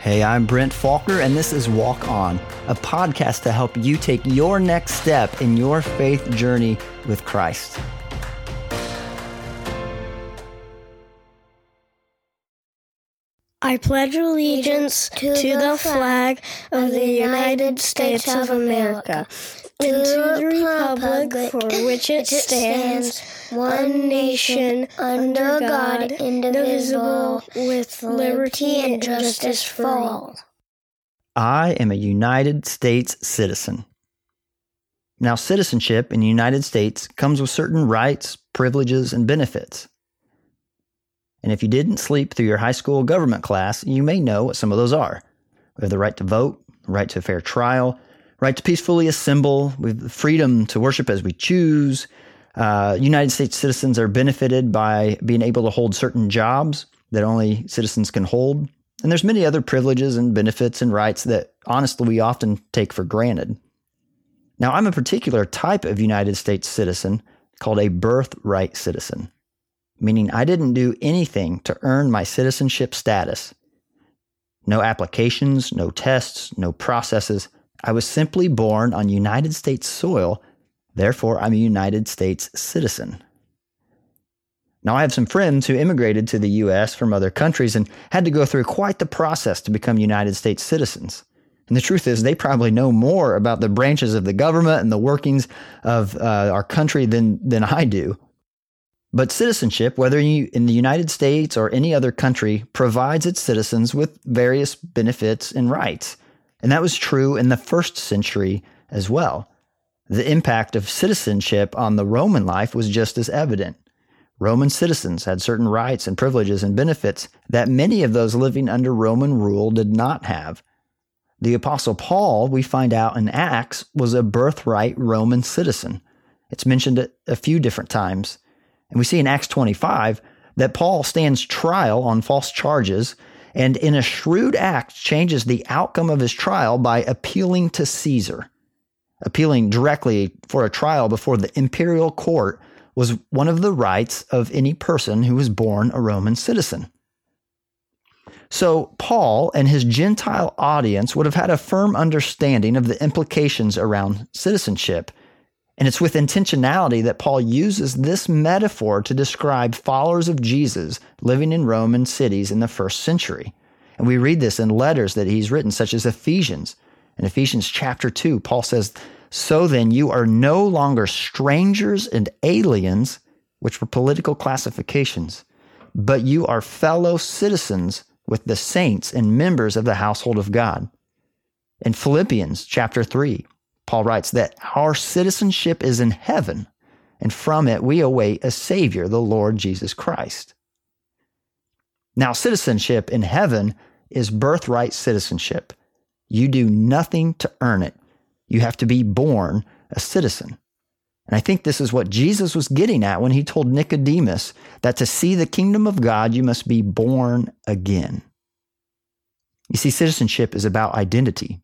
Hey, I'm Brent Faulkner, and this is Walk On, a podcast to help you take your next step in your faith journey with Christ. I pledge allegiance to, the flag of the United States of America and to the republic for which it stands, one nation, under God, indivisible, with liberty and justice for all. I am a United States citizen. Now, citizenship in the United States comes with certain rights, privileges, and benefits. And if you didn't sleep through your high school government class, you may know what some of those are. We have the right to vote, right to a fair trial, right to peacefully assemble, we have the freedom to worship as we choose. Uh, United States citizens are benefited by being able to hold certain jobs that only citizens can hold. And there's many other privileges and benefits and rights that honestly we often take for granted. Now, I'm a particular type of United States citizen called a birthright citizen meaning I didn't do anything to earn my citizenship status. No applications, no tests, no processes. I was simply born on United States soil, therefore, I'm a United States citizen. Now, I have some friends who immigrated to the U.S. from other countries and had to go through quite the process to become United States citizens. And the truth is, they probably know more about the branches of the government and the workings of uh, our country than, than I do. But citizenship, whether you in the United States or any other country, provides its citizens with various benefits and rights. And that was true in the first century as well. The impact of citizenship on the Roman life was just as evident. Roman citizens had certain rights and privileges and benefits that many of those living under Roman rule did not have. The Apostle Paul, we find out in Acts, was a birthright Roman citizen. It's mentioned a few different times. And we see in Acts 25 that Paul stands trial on false charges and in a shrewd act changes the outcome of his trial by appealing to Caesar. Appealing directly for a trial before the imperial court was one of the rights of any person who was born a Roman citizen. So, Paul and his Gentile audience would have had a firm understanding of the implications around citizenship and it's with intentionality that Paul uses this metaphor to describe followers of Jesus living in Roman cities in the first century. And we read this in letters that he's written, such as Ephesians. In Ephesians chapter 2, Paul says, So then you are no longer strangers and aliens, which were political classifications, but you are fellow citizens with the saints and members of the household of God. In Philippians chapter 3, Paul writes that our citizenship is in heaven, and from it we await a Savior, the Lord Jesus Christ. Now, citizenship in heaven is birthright citizenship. You do nothing to earn it. You have to be born a citizen. And I think this is what Jesus was getting at when he told Nicodemus that to see the kingdom of God, you must be born again. You see, citizenship is about identity.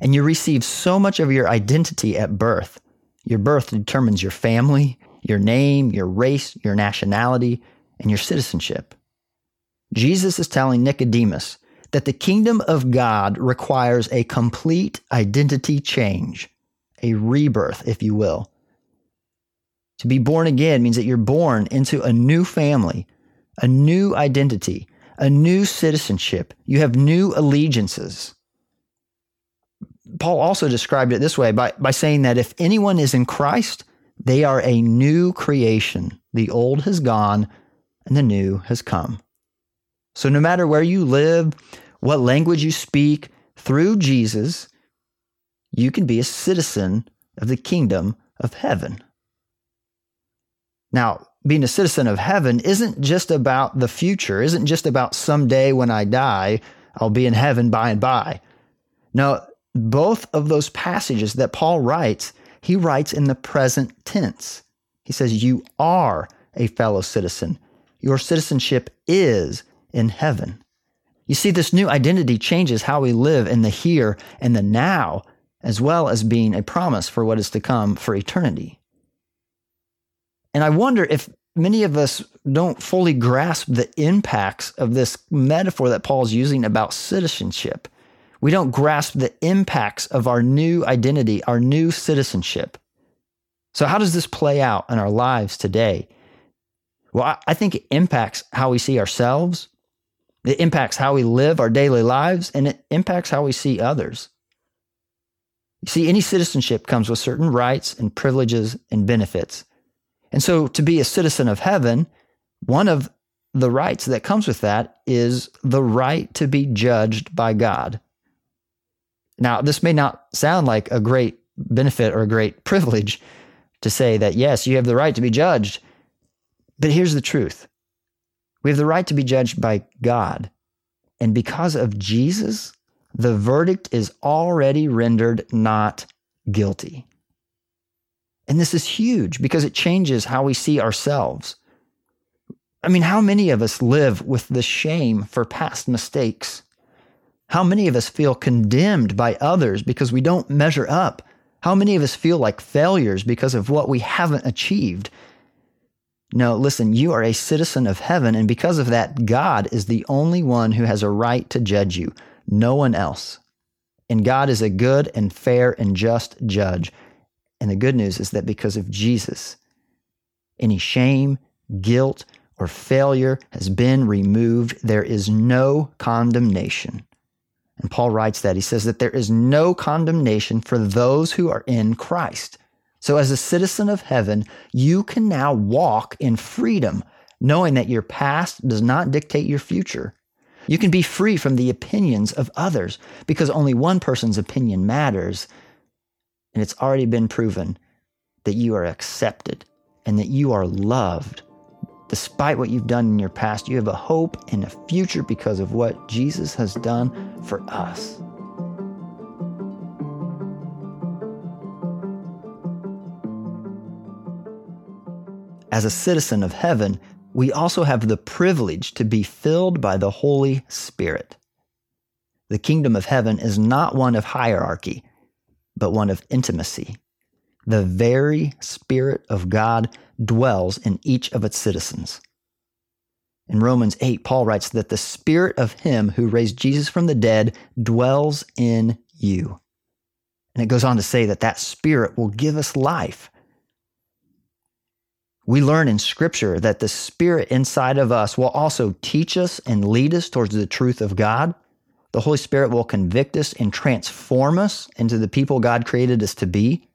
And you receive so much of your identity at birth. Your birth determines your family, your name, your race, your nationality, and your citizenship. Jesus is telling Nicodemus that the kingdom of God requires a complete identity change, a rebirth, if you will. To be born again means that you're born into a new family, a new identity, a new citizenship. You have new allegiances. Paul also described it this way by, by saying that if anyone is in Christ, they are a new creation. The old has gone and the new has come. So, no matter where you live, what language you speak, through Jesus, you can be a citizen of the kingdom of heaven. Now, being a citizen of heaven isn't just about the future, isn't just about someday when I die, I'll be in heaven by and by. No, both of those passages that Paul writes, he writes in the present tense. He says, You are a fellow citizen. Your citizenship is in heaven. You see, this new identity changes how we live in the here and the now, as well as being a promise for what is to come for eternity. And I wonder if many of us don't fully grasp the impacts of this metaphor that Paul's using about citizenship. We don't grasp the impacts of our new identity, our new citizenship. So, how does this play out in our lives today? Well, I think it impacts how we see ourselves, it impacts how we live our daily lives, and it impacts how we see others. You see, any citizenship comes with certain rights and privileges and benefits. And so, to be a citizen of heaven, one of the rights that comes with that is the right to be judged by God. Now, this may not sound like a great benefit or a great privilege to say that, yes, you have the right to be judged. But here's the truth we have the right to be judged by God. And because of Jesus, the verdict is already rendered not guilty. And this is huge because it changes how we see ourselves. I mean, how many of us live with the shame for past mistakes? How many of us feel condemned by others because we don't measure up? How many of us feel like failures because of what we haven't achieved? No, listen, you are a citizen of heaven, and because of that, God is the only one who has a right to judge you, no one else. And God is a good and fair and just judge. And the good news is that because of Jesus, any shame, guilt, or failure has been removed. There is no condemnation. And Paul writes that. He says that there is no condemnation for those who are in Christ. So, as a citizen of heaven, you can now walk in freedom, knowing that your past does not dictate your future. You can be free from the opinions of others because only one person's opinion matters. And it's already been proven that you are accepted and that you are loved. Despite what you've done in your past, you have a hope and a future because of what Jesus has done for us. As a citizen of heaven, we also have the privilege to be filled by the Holy Spirit. The kingdom of heaven is not one of hierarchy, but one of intimacy. The very Spirit of God dwells in each of its citizens. In Romans 8, Paul writes that the Spirit of Him who raised Jesus from the dead dwells in you. And it goes on to say that that Spirit will give us life. We learn in Scripture that the Spirit inside of us will also teach us and lead us towards the truth of God. The Holy Spirit will convict us and transform us into the people God created us to be.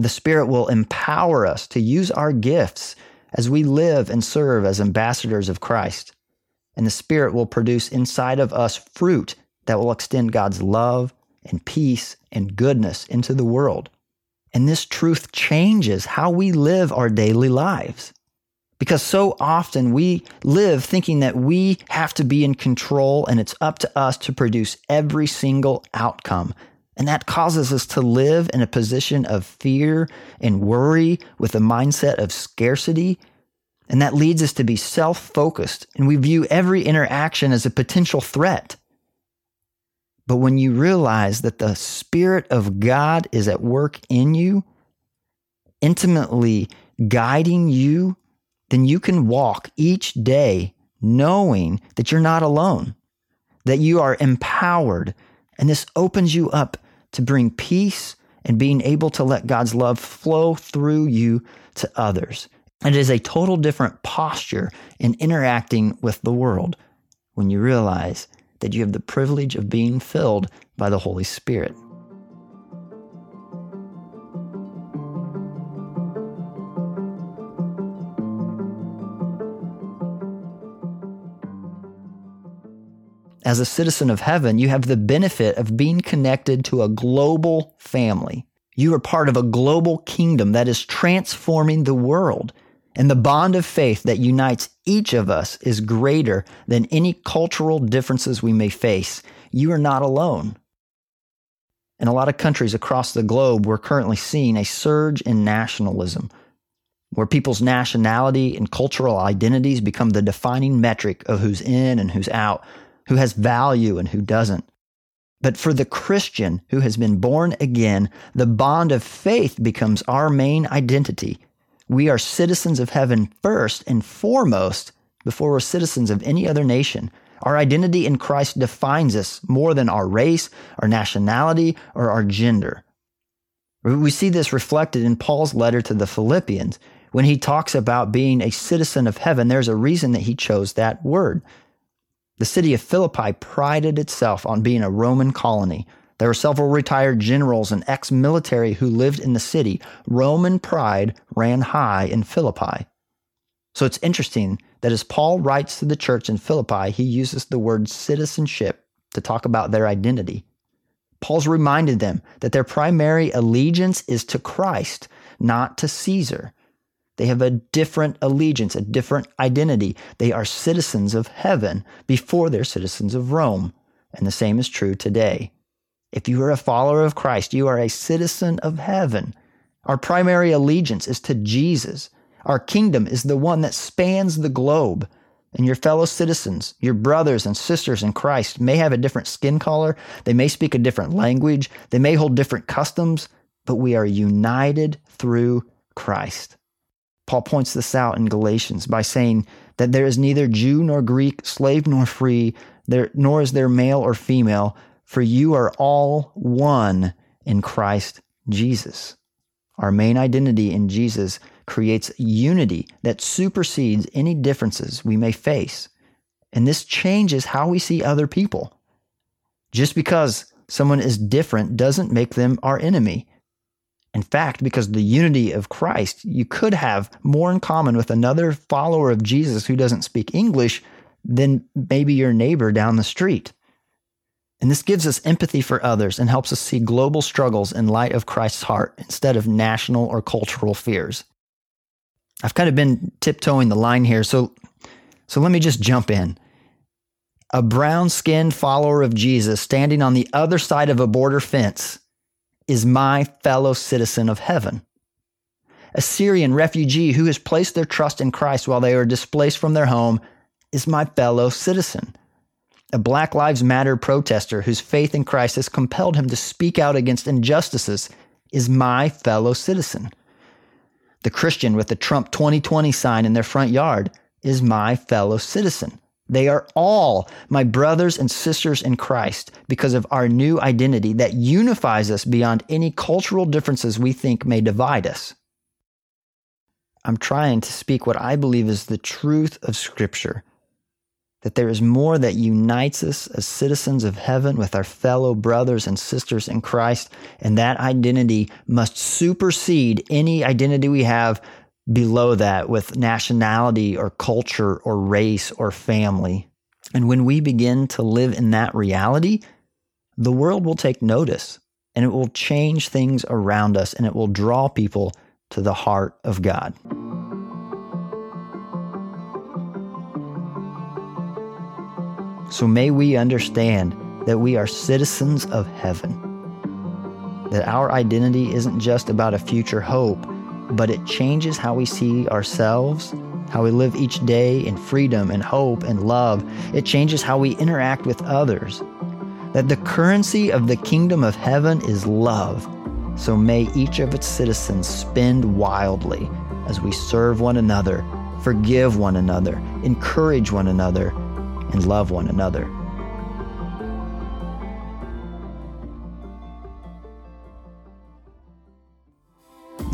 The Spirit will empower us to use our gifts as we live and serve as ambassadors of Christ. And the Spirit will produce inside of us fruit that will extend God's love and peace and goodness into the world. And this truth changes how we live our daily lives. Because so often we live thinking that we have to be in control and it's up to us to produce every single outcome. And that causes us to live in a position of fear and worry with a mindset of scarcity. And that leads us to be self focused and we view every interaction as a potential threat. But when you realize that the Spirit of God is at work in you, intimately guiding you then you can walk each day knowing that you're not alone, that you are empowered. And this opens you up to bring peace and being able to let God's love flow through you to others. It is a total different posture in interacting with the world when you realize that you have the privilege of being filled by the Holy Spirit. As a citizen of heaven, you have the benefit of being connected to a global family. You are part of a global kingdom that is transforming the world. And the bond of faith that unites each of us is greater than any cultural differences we may face. You are not alone. In a lot of countries across the globe, we're currently seeing a surge in nationalism, where people's nationality and cultural identities become the defining metric of who's in and who's out who has value and who doesn't. But for the Christian who has been born again, the bond of faith becomes our main identity. We are citizens of heaven first and foremost before we're citizens of any other nation. Our identity in Christ defines us more than our race, our nationality, or our gender. We see this reflected in Paul's letter to the Philippians. When he talks about being a citizen of heaven, there's a reason that he chose that word. The city of Philippi prided itself on being a Roman colony. There were several retired generals and ex military who lived in the city. Roman pride ran high in Philippi. So it's interesting that as Paul writes to the church in Philippi, he uses the word citizenship to talk about their identity. Paul's reminded them that their primary allegiance is to Christ, not to Caesar. They have a different allegiance, a different identity. They are citizens of heaven before they're citizens of Rome. And the same is true today. If you are a follower of Christ, you are a citizen of heaven. Our primary allegiance is to Jesus. Our kingdom is the one that spans the globe. And your fellow citizens, your brothers and sisters in Christ, may have a different skin color. They may speak a different language. They may hold different customs, but we are united through Christ. Paul points this out in Galatians by saying that there is neither Jew nor Greek, slave nor free, there, nor is there male or female, for you are all one in Christ Jesus. Our main identity in Jesus creates unity that supersedes any differences we may face. And this changes how we see other people. Just because someone is different doesn't make them our enemy. In fact, because the unity of Christ, you could have more in common with another follower of Jesus who doesn't speak English than maybe your neighbor down the street. And this gives us empathy for others and helps us see global struggles in light of Christ's heart instead of national or cultural fears. I've kind of been tiptoeing the line here, so so let me just jump in. A brown-skinned follower of Jesus standing on the other side of a border fence is my fellow citizen of heaven. A Syrian refugee who has placed their trust in Christ while they are displaced from their home is my fellow citizen a Black Lives Matter protester whose faith in Christ has compelled him to speak out against injustices is my fellow citizen. The Christian with the Trump 2020 sign in their front yard is my fellow citizen. They are all my brothers and sisters in Christ because of our new identity that unifies us beyond any cultural differences we think may divide us. I'm trying to speak what I believe is the truth of Scripture that there is more that unites us as citizens of heaven with our fellow brothers and sisters in Christ, and that identity must supersede any identity we have below that with nationality or culture or race or family. And when we begin to live in that reality, the world will take notice and it will change things around us and it will draw people to the heart of God. So may we understand that we are citizens of heaven. That our identity isn't just about a future hope, but it changes how we see ourselves, how we live each day in freedom and hope and love. It changes how we interact with others. That the currency of the kingdom of heaven is love. So may each of its citizens spend wildly as we serve one another, forgive one another, encourage one another, and love one another.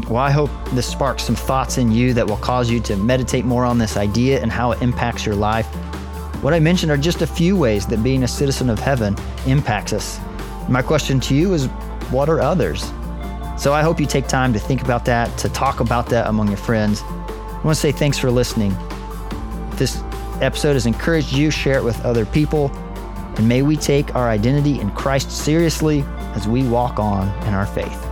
Well, I hope this sparks some thoughts in you that will cause you to meditate more on this idea and how it impacts your life. What I mentioned are just a few ways that being a citizen of heaven impacts us. My question to you is what are others? So I hope you take time to think about that, to talk about that among your friends. I want to say thanks for listening. If this episode has encouraged you, share it with other people. And may we take our identity in Christ seriously as we walk on in our faith.